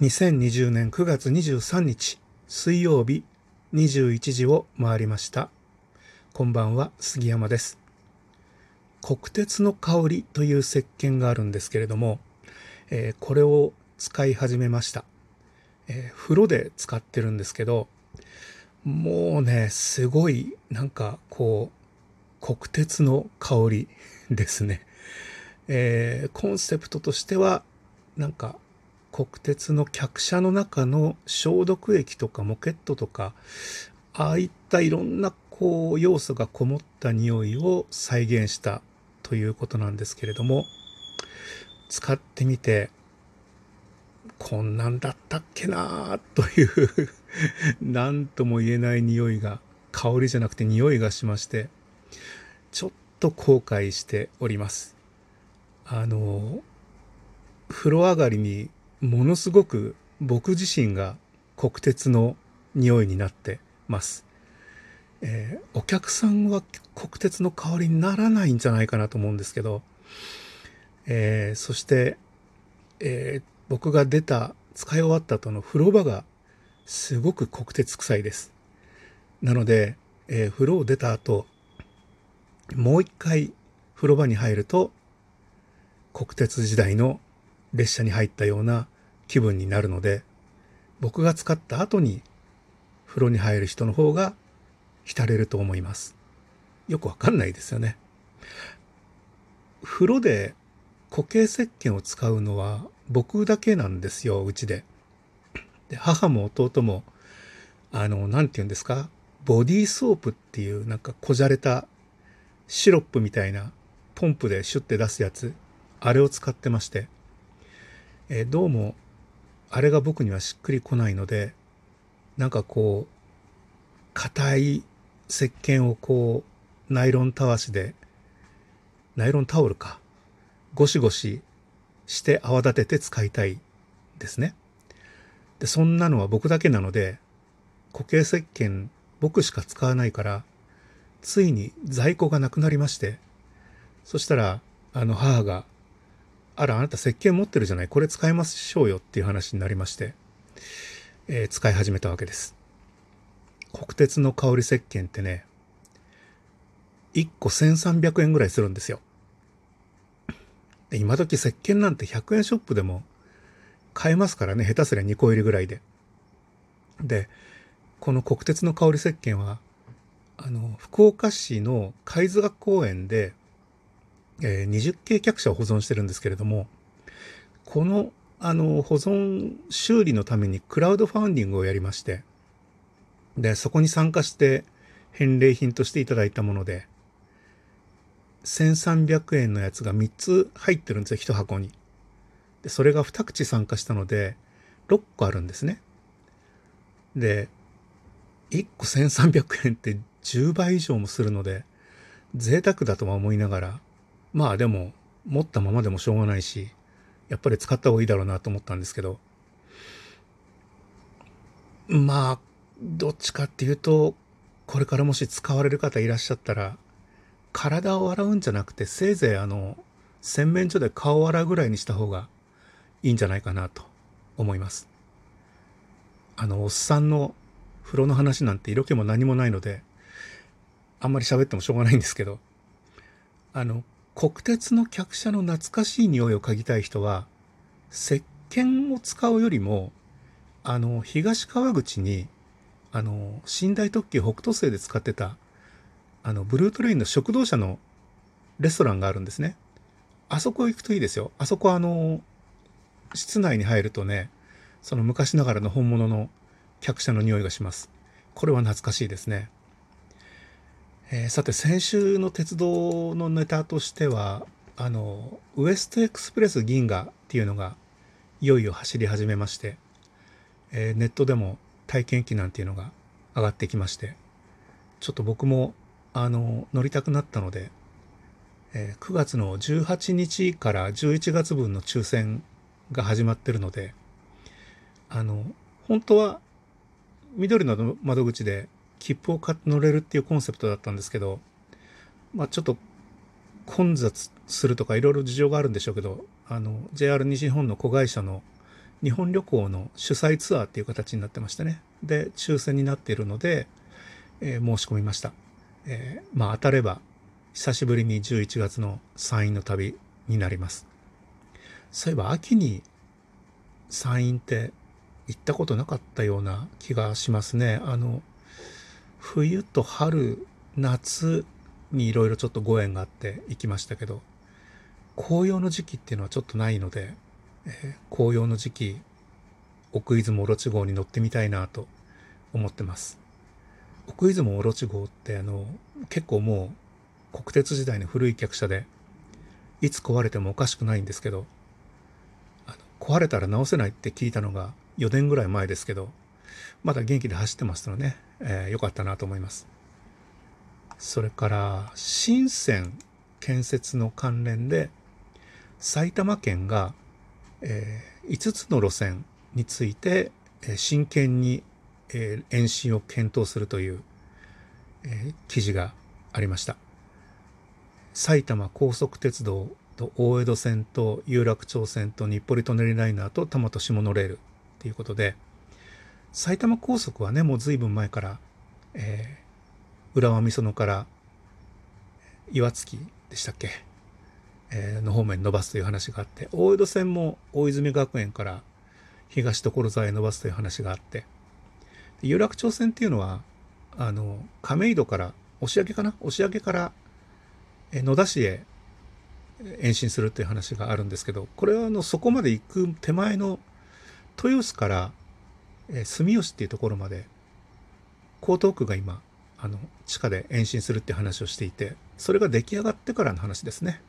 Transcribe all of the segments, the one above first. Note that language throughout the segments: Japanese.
2020年9月23日水曜日21時を回りました。こんばんは杉山です。国鉄の香りという石鹸があるんですけれども、えー、これを使い始めました、えー、風呂で使ってるんですけどもうねすごいなんかこう国鉄の香りですね、えー、コンセプトとしてはなんか国鉄の客車の中の消毒液とかモケットとかああいったいろんなこう要素がこもった匂いを再現したということなんですけれども使ってみてこんなんだったっけなという 何とも言えない匂いが香りじゃなくて匂いがしましてちょっと後悔しております。あの風呂上がりにものすごく僕自身が国鉄の匂いになってます。えー、お客さんは国鉄の香りにならないんじゃないかなと思うんですけど、えー、そして、えー、僕が出た使い終わった後の風呂場がすごく国鉄臭いです。なので、えー、風呂を出た後、もう一回風呂場に入ると国鉄時代の列車に入ったような気分になるので僕が使った後に風呂に入る人の方が浸れると思います。よくわかんないですよね。風呂で固形石鹸を使うのは僕だけなんですよ、うちで。で母も弟も、あの、なんて言うんですか、ボディーソープっていうなんかこじゃれたシロップみたいなポンプでシュッて出すやつ、あれを使ってまして、えどうもあれが僕にはしっくりこないのでなんかこう硬い石鹸をこうナイロンたわしでナイロンタオルかゴシゴシして泡立てて使いたいですね。でそんなのは僕だけなので固形石鹸僕しか使わないからついに在庫がなくなりましてそしたらあの母があら、あなた石鹸持ってるじゃない、これ使いましょうよっていう話になりまして、えー、使い始めたわけです。国鉄の香り石鹸ってね、1個1300円ぐらいするんですよ。今時石鹸なんて100円ショップでも買えますからね、下手すりゃ2個入りぐらいで。で、この国鉄の香り石鹸は、あの、福岡市の貝塚公園でえー、20系客車を保存してるんですけれども、この、あの、保存修理のためにクラウドファンディングをやりまして、で、そこに参加して返礼品としていただいたもので、1300円のやつが3つ入ってるんですよ、1箱に。で、それが2口参加したので、6個あるんですね。で、1個1300円って10倍以上もするので、贅沢だとは思いながら、まあでも持ったままでもしょうがないしやっぱり使った方がいいだろうなと思ったんですけどまあどっちかっていうとこれからもし使われる方いらっしゃったら体を洗うんじゃなくてせいぜいあの洗面所で顔を洗うぐらいにした方がいいんじゃないかなと思います。あのおっさんの風呂の話なんて色気も何もないのであんまり喋ってもしょうがないんですけどあの国鉄の客車の懐かしい匂いを嗅ぎたい人は石鹸を使うよりもあの東川口にあの寝台特急北斗星で使ってたあのブルートレインの食堂車のレストランがあるんですね。あそこ行くといいですよ。あそこあの室内に入るとねその昔ながらの本物の客車の匂いがします。これは懐かしいですね。えー、さて先週の鉄道のネタとしてはあのウエストエクスプレス銀河っていうのがいよいよ走り始めまして、えー、ネットでも体験機なんていうのが上がってきましてちょっと僕もあの乗りたくなったので、えー、9月の18日から11月分の抽選が始まってるのであの本当は緑の窓口で切符を買って乗れるっていうコンセプトだったんですけど、まあちょっと混雑するとかいろいろ事情があるんでしょうけど、あの、JR 西日本の子会社の日本旅行の主催ツアーっていう形になってましたね。で、抽選になっているので、えー、申し込みました。えー、まあ当たれば、久しぶりに11月の山陰の旅になります。そういえば秋に山陰って行ったことなかったような気がしますね。あの、冬と春、夏にいろいろちょっとご縁があって行きましたけど、紅葉の時期っていうのはちょっとないので、えー、紅葉の時期、奥出雲オロチ号に乗ってみたいなと思ってます。奥出雲オロチ号ってあの、結構もう国鉄時代の古い客車で、いつ壊れてもおかしくないんですけど、壊れたら直せないって聞いたのが4年ぐらい前ですけど、まだ元気で走ってますのでね、えー、よかったなと思います。それから、新線建設の関連で、埼玉県がえー、5つの路線について、えー、真剣に、えー、延伸を検討するという、えー、記事がありました。埼玉高速鉄道と大江戸線と有楽町線と日暮里舎人ライナーと多摩都市モノレールということで埼玉高速はねもう随分前から、えー、浦和美園から岩槻でしたっけえの方面に伸ばすという話があって大江戸線も大泉学園から東所沢へ伸ばすという話があって有楽町線っていうのはあの亀戸から押上かな？押上から野田市へ延伸するっていう話があるんですけどこれはあのそこまで行く手前の豊洲からえ住吉っていうところまで江東区が今あの地下で延伸するっていう話をしていてそれが出来上がってからの話ですね。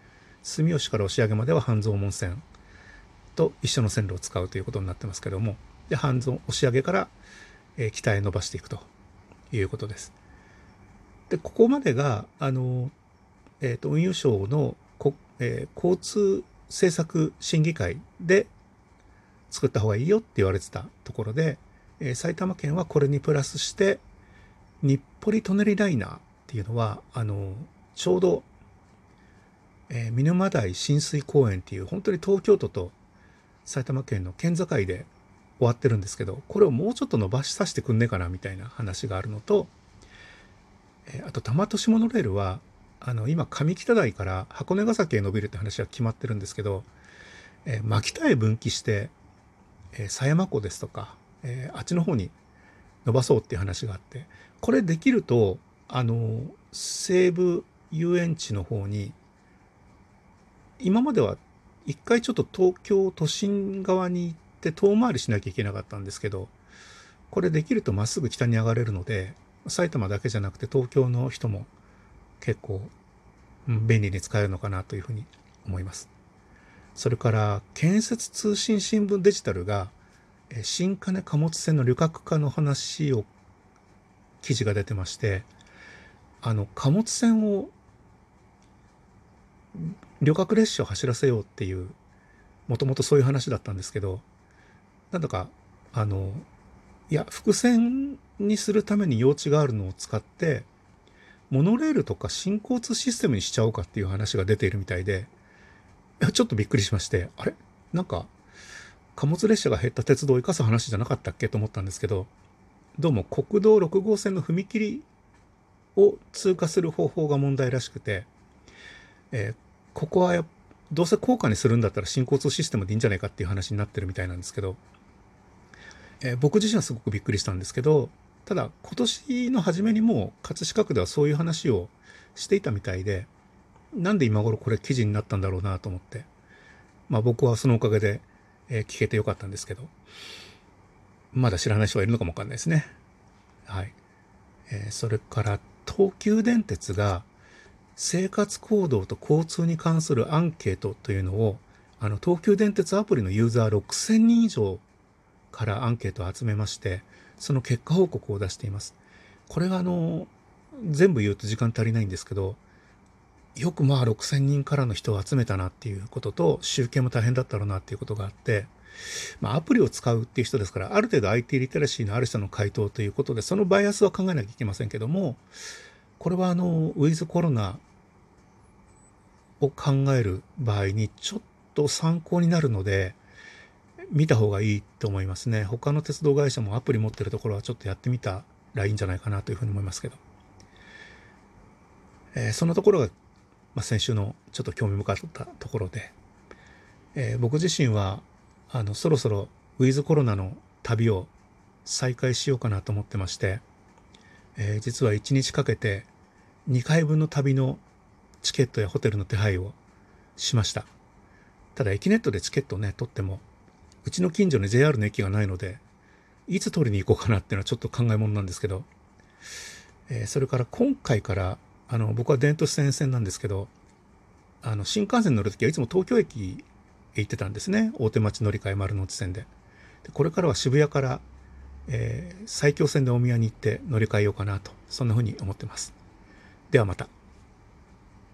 住吉から押上までは半蔵門線と一緒の線路を使うということになってますけどもで半蔵押上から、え、北へ伸ばしていくということです。でここまでがあの、えーと、運輸省のこ、えー、交通政策審議会で作った方がいいよって言われてたところで、えー、埼玉県はこれにプラスして日暮里舎人ライナーっていうのはあのちょうどえー、見沼台親水公園っていう本当に東京都と埼玉県の県境で終わってるんですけどこれをもうちょっと伸ばしさせてくんねえかなみたいな話があるのと、えー、あと多摩都市モノレールはあの今上北台から箱根ヶ崎へ伸びるって話は決まってるんですけど、えー、牧田へ分岐して、え、狭山湖ですとか、えー、あっちの方に伸ばそうっていう話があってこれできるとあの西武遊園地の方に今までは一回ちょっと東京都心側に行って遠回りしなきゃいけなかったんですけど、これできるとまっすぐ北に上がれるので、埼玉だけじゃなくて東京の人も結構便利に使えるのかなというふうに思います。それから建設通信新聞デジタルが新金貨物船の旅客化の話を記事が出てましてあの貨物船を旅客列車を走らせようっていうもともとそういう話だったんですけどなんだかあのいや伏線にするために用地があるのを使ってモノレールとか新交通システムにしちゃおうかっていう話が出ているみたいでちょっとびっくりしましてあれ？なんか貨物列車が減った鉄道を生かす話じゃなかったっけと思ったんですけどどうも国道6号線の踏切を通過する方法が問題らしくて、えーここはどうせ高価にするんだったら新交通システムでいいんじゃないかっていう話になってるみたいなんですけど、えー、僕自身はすごくびっくりしたんですけどただ今年の初めにもう葛飾区ではそういう話をしていたみたいでなんで今頃これ記事になったんだろうなと思ってまあ僕はそのおかげで、えー、聞けてよかったんですけど。まだ知らない人がいるのかもわかんないですね。はい、えー、それから東急電鉄が生活行動と交通に関するアンケートというのをあの東急電鉄アプリのユーザー6000人以上からアンケートを集めましてその結果報告を出しています。これがあの全部言うと時間足りないんですけどよくまあ6000人からの人を集めたなっていうことと集計も大変だったろうなっていうことがあってまあ、アプリを使うっていう人ですからある程度 IT リテラシーのある人の回答ということでそのバイアスは考えなきゃいけませんけどもこれはあのウィズコロナを考える場合にちょっと参考になるので見た方がいいと思いますね。他の鉄道会社もアプリ持ってるところはちょっとやってみたらいいんじゃないかなというふうに思いますけど。えー、そのところが、まあ、先週のちょっと興味深かったところで、えー、僕自身はあのそろそろウィズコロナの旅を再開しようかなと思ってまして、えー、実は1日かけて2回分の旅のチケットやホテルの手配をしました。ただ駅ネットでチケットをね、取っても、うちの近所に JR の駅がないので、いつ取りに行こうかなっていうのはちょっと考えものなんですけど、えー、それから今回から、あの、僕は伝統線線なんですけど、あの、新幹線乗る時はいつも東京駅へ行ってたんですね。大手町乗り換え丸の内線で。でこれからは渋谷から、えー、埼京線で大宮に行って乗り換えようかなと、そんな風に思ってます。ではまた。